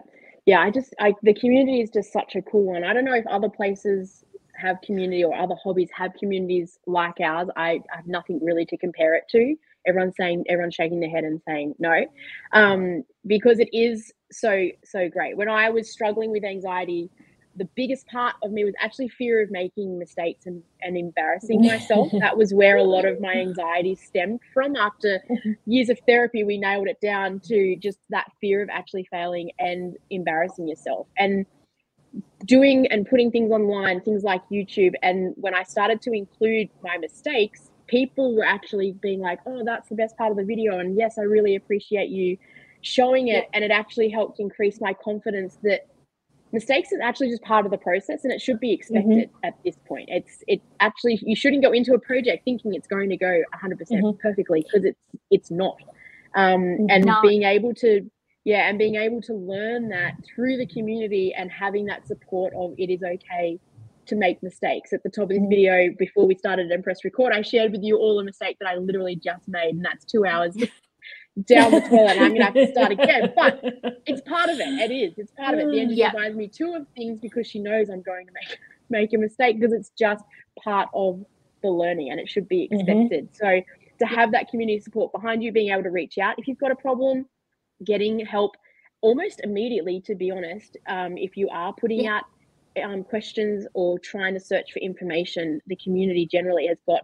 yeah. I just, I the community is just such a cool one. I don't know if other places have community or other hobbies have communities like ours. I, I have nothing really to compare it to. Everyone's saying, everyone's shaking their head and saying no, um, because it is so so great. When I was struggling with anxiety, the biggest part of me was actually fear of making mistakes and, and embarrassing myself. that was where a lot of my anxiety stemmed from. After years of therapy, we nailed it down to just that fear of actually failing and embarrassing yourself. And doing and putting things online, things like YouTube. And when I started to include my mistakes, people were actually being like, oh, that's the best part of the video. And yes, I really appreciate you showing it. And it actually helped increase my confidence that mistakes is actually just part of the process and it should be expected at this point. It's it actually you shouldn't go into a project thinking it's going to go 100% Mhm. perfectly because it's it's not. Um, and No. being able to yeah, and being able to learn that through the community and having that support of it is okay to make mistakes. At the top of this video, before we started and press record, I shared with you all a mistake that I literally just made, and that's two hours down the toilet. And I'm gonna have to start again. But it's part of it. It is. It's part of it. The engine Yeah. reminds me too of things because she knows I'm going to make make a mistake because it's just part of the learning and it should be Mhm. expected. So to have that community support behind you, being able to reach out if you've got a problem, getting help almost immediately, to be honest, um, if you are putting Yeah. out um, questions or trying to search for information, the community generally has got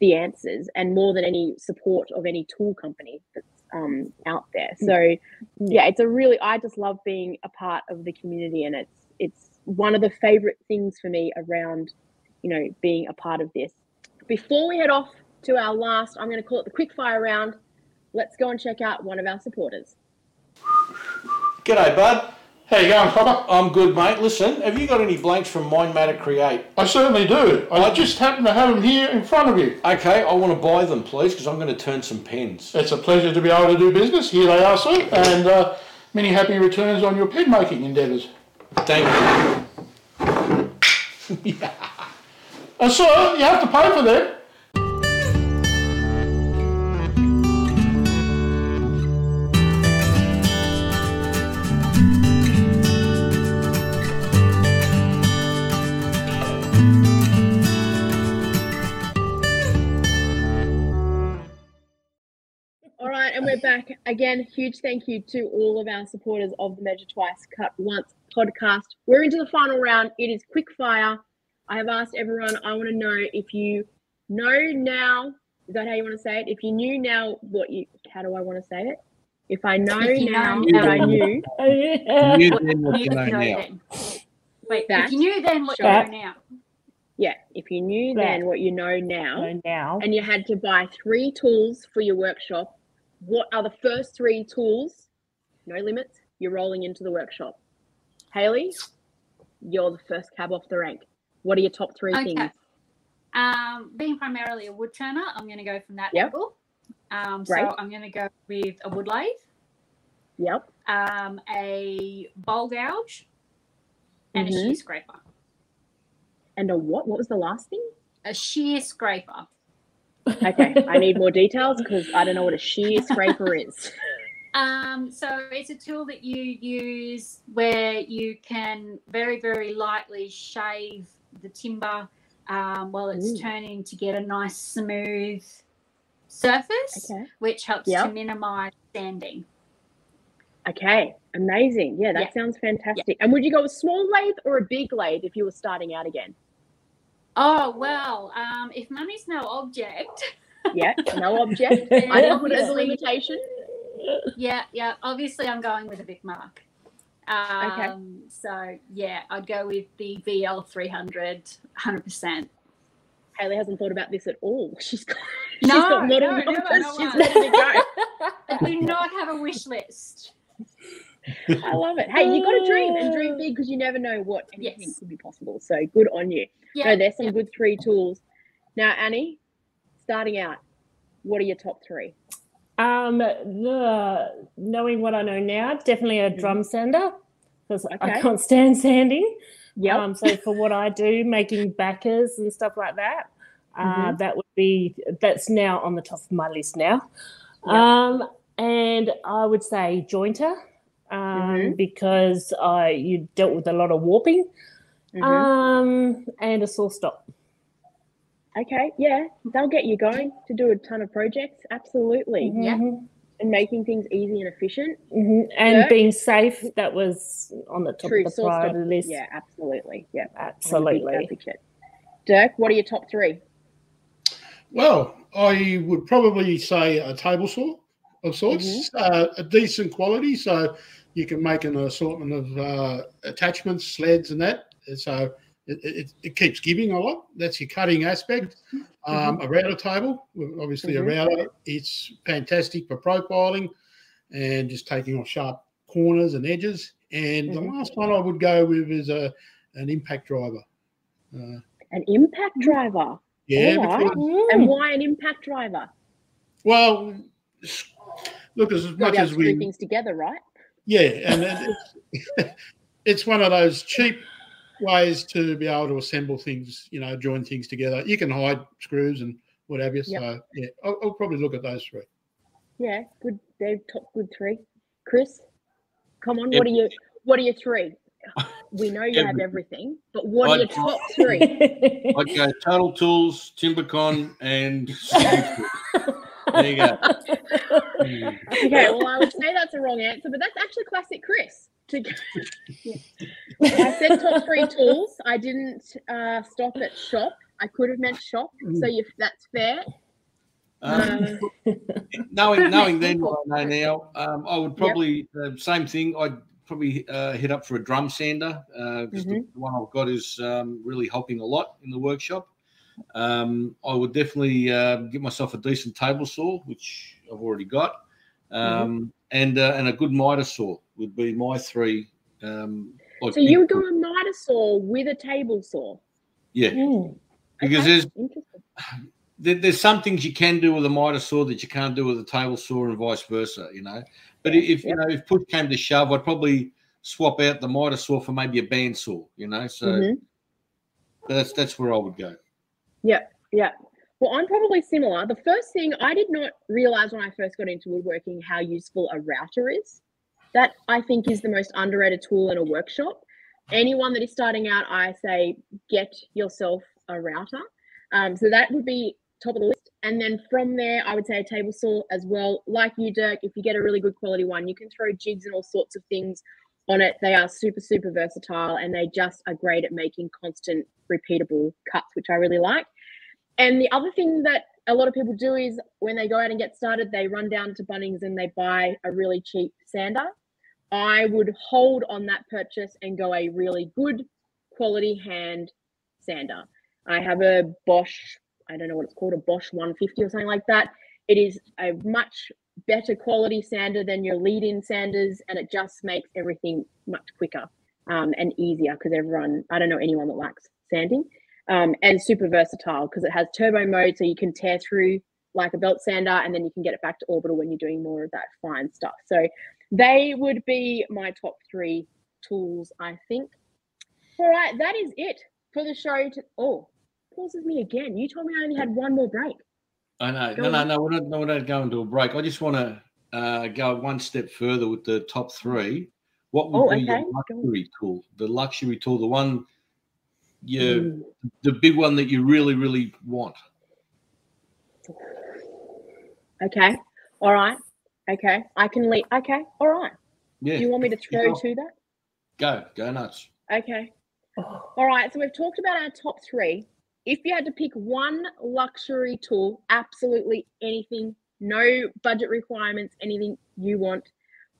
the answers and more than any support of any tool company that's um, out there. So, yeah, it's a really, I just love being a part of the community and it's, it's one of the favorite things for me around, you know, being a part of this. Before we head off to our last, I'm going to call it the quick fire round. Let's go and check out one of our supporters. G'day, bud. How you going, Copper? I'm good, mate. Listen, have you got any blanks from Mind Matter Create? I certainly do. I just happen to have them here in front of you. Okay, I want to buy them, please, because I'm going to turn some pens. It's a pleasure to be able to do business. Here they are, sir, and uh, many happy returns on your pen making endeavours. Thank you. And sir, you have to pay for them. All right, back again. Huge thank you to all of our supporters of the Measure Twice, Cut Once podcast. We're into the final round. It is quick fire. I have asked everyone, I want to know if you know now, is that how you want to say it? If you knew now what you, how do I want to say it? If I know If now know what. I knew, You then what you You know know now. then. Wait, That- if you knew then what Sure. you know now. yeah, if you knew That. then what you know now, So now, and you had to buy three tools for your workshop, what are the first three tools? No limits. You're rolling into the workshop. Haley, you're the first cab off the rank. What are your top three Okay. things? Um, being primarily a wood turner, I'm going to go from that Yep. level. Um, so I'm going to go with a wood lathe, Yep. um, a bowl gouge, and a Mhm. shear scraper. And a what? What was the last thing? A shear scraper. Okay, I need more details because I don't know what a shear scraper is. Um, so it's a tool that you use where you can very, very lightly shave the timber um, while it's Ooh. turning to get a nice smooth surface, Okay. which helps to minimize sanding. Okay, amazing. Yeah, that Yeah. sounds fantastic. And would you go a small lathe or a big lathe if you were starting out again? Oh well, um, if money's no object, Yeah, no object. I didn't put it as a limitation. yeah, yeah. Obviously, I'm going with a Vicmarc. Um, So yeah, I'd go with the VL 300, 100. percent Haley hasn't thought about this at all. She's got, she's No, got no, no, no, She's no. ready go. I do not have a wish list. I love it. Hey, you got to dream and dream big because you never know what anything Yes. could be possible. So good on you. Yeah, no, there's some yeah. good three tools. Now, Annie, starting out, what are your top three? um, the, knowing what I know now, definitely a drum sander because Okay. I can't stand sanding. Yeah. Um, so for what I do, making backers and stuff like that, uh, Mm-hmm. that would be that's now on the top of my list now. Yep. Um, and I would say jointer um, Mhm. because I you dealt with a lot of warping. Mhm. Um, and a saw stop. okay, yeah, they'll get you going to do a ton of projects. Absolutely. Yeah. Mhm. And making things easy and efficient. Mhm. And Yeah. being safe, that was on the top True. of the priority of- list. Yeah, absolutely. Yeah. I'm a big Absolutely. Dirk, what are your top three? Well, I would probably say a table saw of sorts, uh, a decent quality, so you can make an assortment of uh, attachments, sleds, and that. So it, it, it keeps giving a lot. That's your cutting aspect. Um, A router table, obviously Mhm. a router. It's fantastic for profiling and just taking off sharp corners and edges. And the Mhm. last one I would go with is a an impact driver. Uh, An impact driver. yeah, right. because- And why an impact driver? well, look as much as we things together, right? Yeah, and it's, it's one of those cheap ways to be able to assemble things, you know, join things together. You can hide screws and what have you. Yep. So yeah, I'll, I'll probably look at those three. Yeah, good. They're top good three. Chris, come on. Yep. What are you? What are your three? We know you have everything, but what are your I'd- top three? I'd go Total Tools, Timbecon, and There you go. Okay, well, I would say that's a wrong answer, but that's actually classic Chris. To go- I said top three tools. I didn't uh, stop at shop. I could have meant shop, so you, that's fair. Um, Um, knowing knowing then what I know now, um, I would probably uh, same thing. I'd probably uh, hit up for a drum sander because the, the one I've got is um, really helping a lot in the workshop. Um, I would definitely uh, get myself a decent table saw, which I've already got, um, and uh, and a good miter saw would be my three. Um, like so you would go a miter saw with a table saw. yeah, Mm. because Okay, there's there, there's some things you can do with a miter saw that you can't do with a table saw and vice versa, you know. But if you know if push came to shove, I'd probably swap out the miter saw for maybe a band saw, you know. So Mhm. that's that's where I would go. Yeah, yeah. Well, I'm probably similar. The first thing I did not realize when I first got into woodworking how useful a router is. That I think is the most underrated tool in a workshop. Anyone that is starting out, I say get yourself a router. Um, so that would be top of the list. And then from there, I would say a table saw as well. Like you, Dirk, if you get a really good quality one, you can throw jigs and all sorts of things on it. They are super, super versatile and they just are great at making constant, repeatable cuts, which I really like. And the other thing that a lot of people do is when they go out and get started, they run down to Bunnings and they buy a really cheap sander. I would hold on that purchase and go a really good quality hand sander. I have a Bosch, I don't know what it's called, a Bosch 150 or something like that. It is a much better quality sander than your lead in sanders, and it just makes everything much quicker um, and easier because everyone, I don't know anyone that likes sanding um, and super versatile because it has turbo mode, so you can tear through like a belt sander, and then you can get it back to orbital when you're doing more of that fine stuff. So they would be my top three tools, I think. All right, that is it for the show. To oh, pauses me again. You told me I only had one more break. I know. Go No, no, on. no. We're not, no, we're not going to a break. I just want to uh, go one step further with the top three. What would Oh, be okay. Your luxury tool? The luxury tool, the one, you, Mm. the big one that you really, really want. Okay. All right. Okay. I can leave. Okay. All right. Yeah. Do you want me to throw go. to that? Go, go nuts. Okay. All right. So we've talked about our top three. If you had to pick one luxury tool, absolutely anything, no budget requirements, anything you want,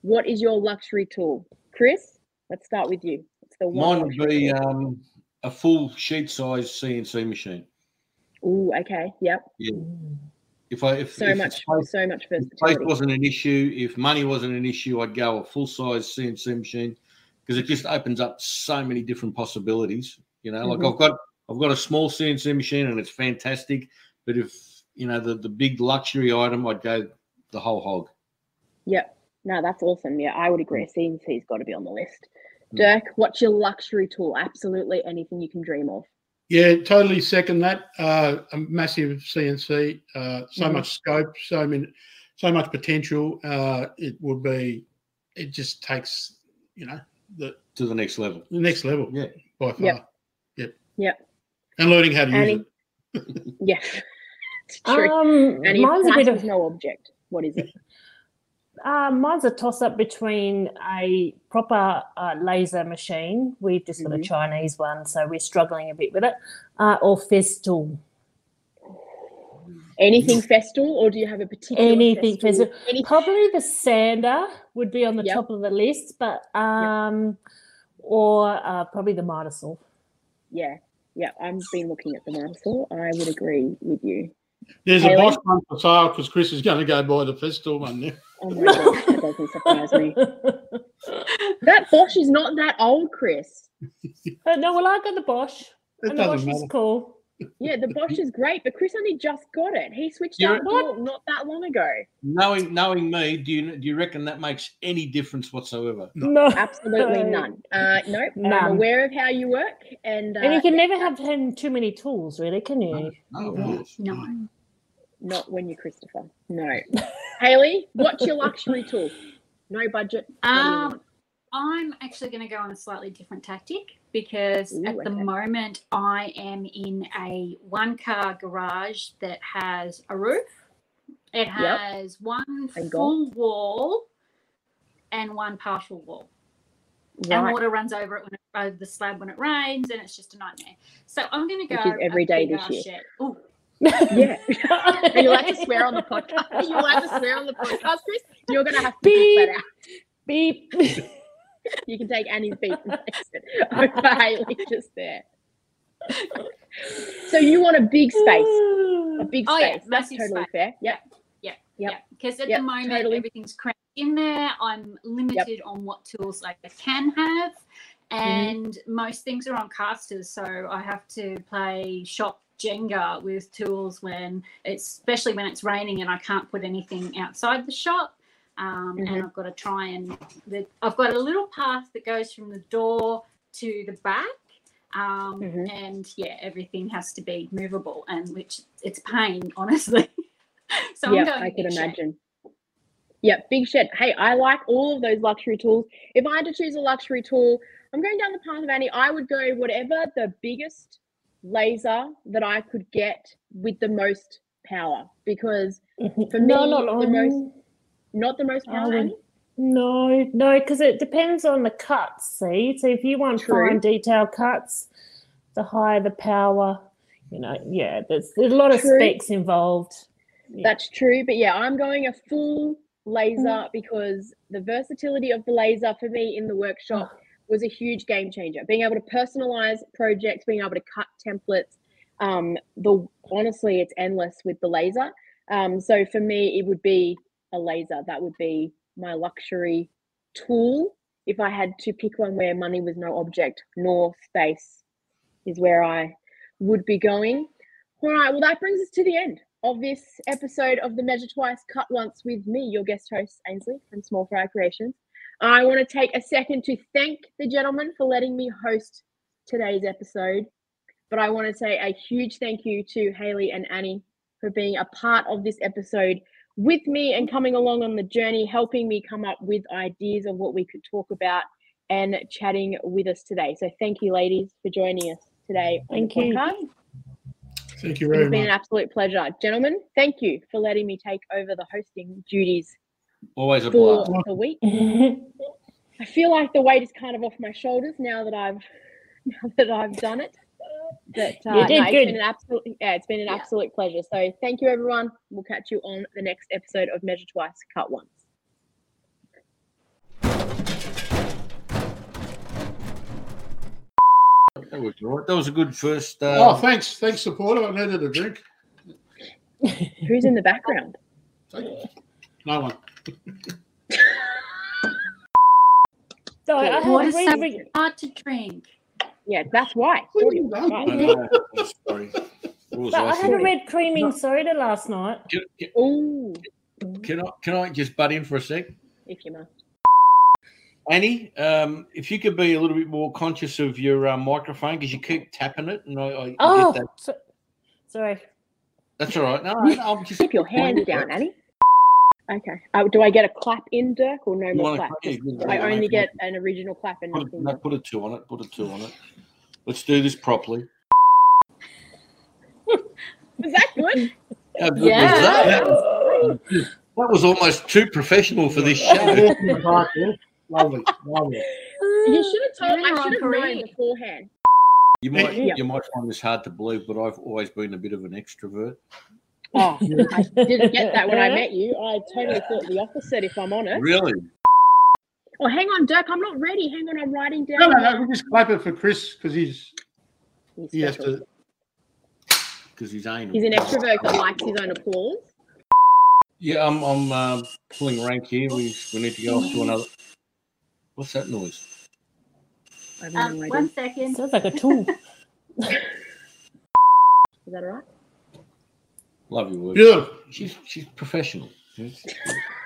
what is your luxury tool? Chris, let's start with you. It's the one. Mine would be um, a full sheet size CNC machine. Oh, okay. Yep. Yeah. If I if, So if much, space, so much if space wasn't an issue, if money wasn't an issue, I'd go a full size CNC machine because it just opens up so many different possibilities. You know, like Mhm. I've got I've got a small CNC machine and it's fantastic, but if you know the the big luxury item, I'd go the whole hog. Yep. No, that's awesome. Yeah, I would agree. CNC's got to be on the list. Mm. Dirk, what's your luxury tool? Absolutely anything you can dream of. Yeah, totally second that. Uh, a massive CNC, uh, so Mhm. much scope, so many, so much potential. Uh, it would be, it just takes, you know, the to the next level. The next level, yeah, by far. Yep. Yep. Yep. And learning how to use Annie? it. Yeah. It's true. Um, and if mine's a bit of- no object, what is it? Uh, mine's a toss up between a proper uh, laser machine. We've just got a Mhm. Chinese one, so we're struggling a bit with it, uh, or Festool. Anything Festool, or do you have a particular Anything Festool? Festool. Probably the sander would be on the Yep. top of the list, but um, or uh, probably the miter saw. Yeah, yeah. I've been looking at the Marsal. I would agree with you. There's Haley? a Bosch one for sale because Chris is going to go buy the Festool one now. Oh my gosh, that doesn't surprise me. That Bosch is not that old, Chris. Uh, no, well, I got the Bosch, It and the Bosch doesn't is matter. cool. Yeah, the Bosch is great, but Chris only just got it. He switched You're- out not, not that long ago. Knowing knowing me, do you do you reckon that makes any difference whatsoever? No, Absolutely none. Uh, nope. I'm aware of how you work, and uh, and you can never have him too many tools, really, can you? No, No. not when you're Christopher. No. Haley, what's your luxury tool? No budget. what do you Um, want? I'm actually going to go on a slightly different tactic because Ooh, at the okay. moment I am in a one car garage that has a roof It has one Thank full wall and one partial wall. And water runs over it when it, over the slab when it rains, and it's just a nightmare. So I'm going to go every day this year. Yeah. Are you allowed to swear on the podcast? Are you allowed to swear on the podcast, Chris? You're going to have to beep that out. Beep. You can take Annie's beep and fix it over Haley just there. So you want a big space, a big Oh, space. yeah, That's totally space. fair. Yep. yeah, yeah. Because at Yep, the moment totally. everything's cramped in there. I'm limited on what tools I can have, Mm-hmm. and most things are on casters, so I have to play shop Jenga with tools when it's especially when it's raining and I can't put anything outside the shop. Um, Mhm. And I've got to try and the, I've got a little path that goes from the door to the back. Um, Mhm. And yeah, everything has to be movable, and which it's pain, honestly. so yeah, I'm going I could shed. imagine. Yeah, big shed. Hey, I like all of those luxury tools. If I had to choose a luxury tool, I'm going down the path of Annie. I would go whatever the biggest laser that I could get with the most power because for me, no, not the on. most not the most I power. No, no, because it depends on the cuts. See, so if you want True. fine detail cuts, the higher the power. You know, yeah, there's, there's a lot of True. specs involved. Yeah. That's true. But yeah, I'm going a full laser Mm. because the versatility of the laser for me in the workshop was a huge game changer. Being able to personalize projects, being able to cut templates. Um, the honestly, it's endless with the laser. Um, so for me, it would be a laser. That would be my luxury tool. If I had to pick one where money was no object, nor space, is where I would be going. All right, well, that brings us to the end of this episode of the Measure Twice, Cut Once with me, your guest host, Ainsley from Small Fry Creations. I want to take a second to thank the gentleman for letting me host today's episode. But I want to say a huge thank you to Haley and Annie for being a part of this episode with me and coming along on the journey, helping me come up with ideas of what we could talk about and chatting with us today. So thank you, ladies, for joining us today Thank you. podcast. Thank you it's been an absolute pleasure. Gentlemen, thank you for letting me take over the hosting duties Always a for blast. the week. I feel like the weight is kind of off my shoulders now that I've now that I've done it. But uh, You did no, it's good. been an absolute yeah, it's been an absolute pleasure. So thank you everyone. We'll catch you on the next episode of Measure Twice, Cut Once. That was all right. That was a good first. Uh, Oh, thanks. Thanks, supporter. I needed a drink. Who's in the background? No one. So I had What a is read, so read- hard to drink? Yeah, that's why. What have you done? Right. I. Sorry. What but I I had a red creaming soda last night. Can, can, Ooh, can I can I just butt in for a sec? if you must. Annie, um, if you could be a little bit more conscious of your uh, microphone because you keep tapping it, and I, I Oh, get that. so, sorry. That's all right. No, no, I'm just Keep your hands down, Annie. Okay. Uh, do I get a clap in Dirk or no You more want clap? Yeah, I only Make- get an original clap and Put, nothing no, put a two on it. Put a two on it. Let's do this properly. Was that good? How good Yeah. was that? That was almost too professional for this show. Lovely. Lovely. You should have told. You're in the I should have wrong known beforehand. You might Yeah. you might find this hard to believe, but I've always been a bit of an extrovert. Oh, I didn't get that when I met you. I totally thought the opposite. If I'm honest. Really? Oh, hang on, Dirk. I'm not ready. Hang on, I'm writing down. No, no, no. We just clap it for Chris because he's He's he has to. Because he's anal. He's an extrovert that likes his own applause. Yeah, I'm I'm uh, pulling rank here. We we need to go off to another. What's that noise? Um, one second. Sounds like a tool. Is that all right? Love your work. Beautiful. She's she's professional. She's-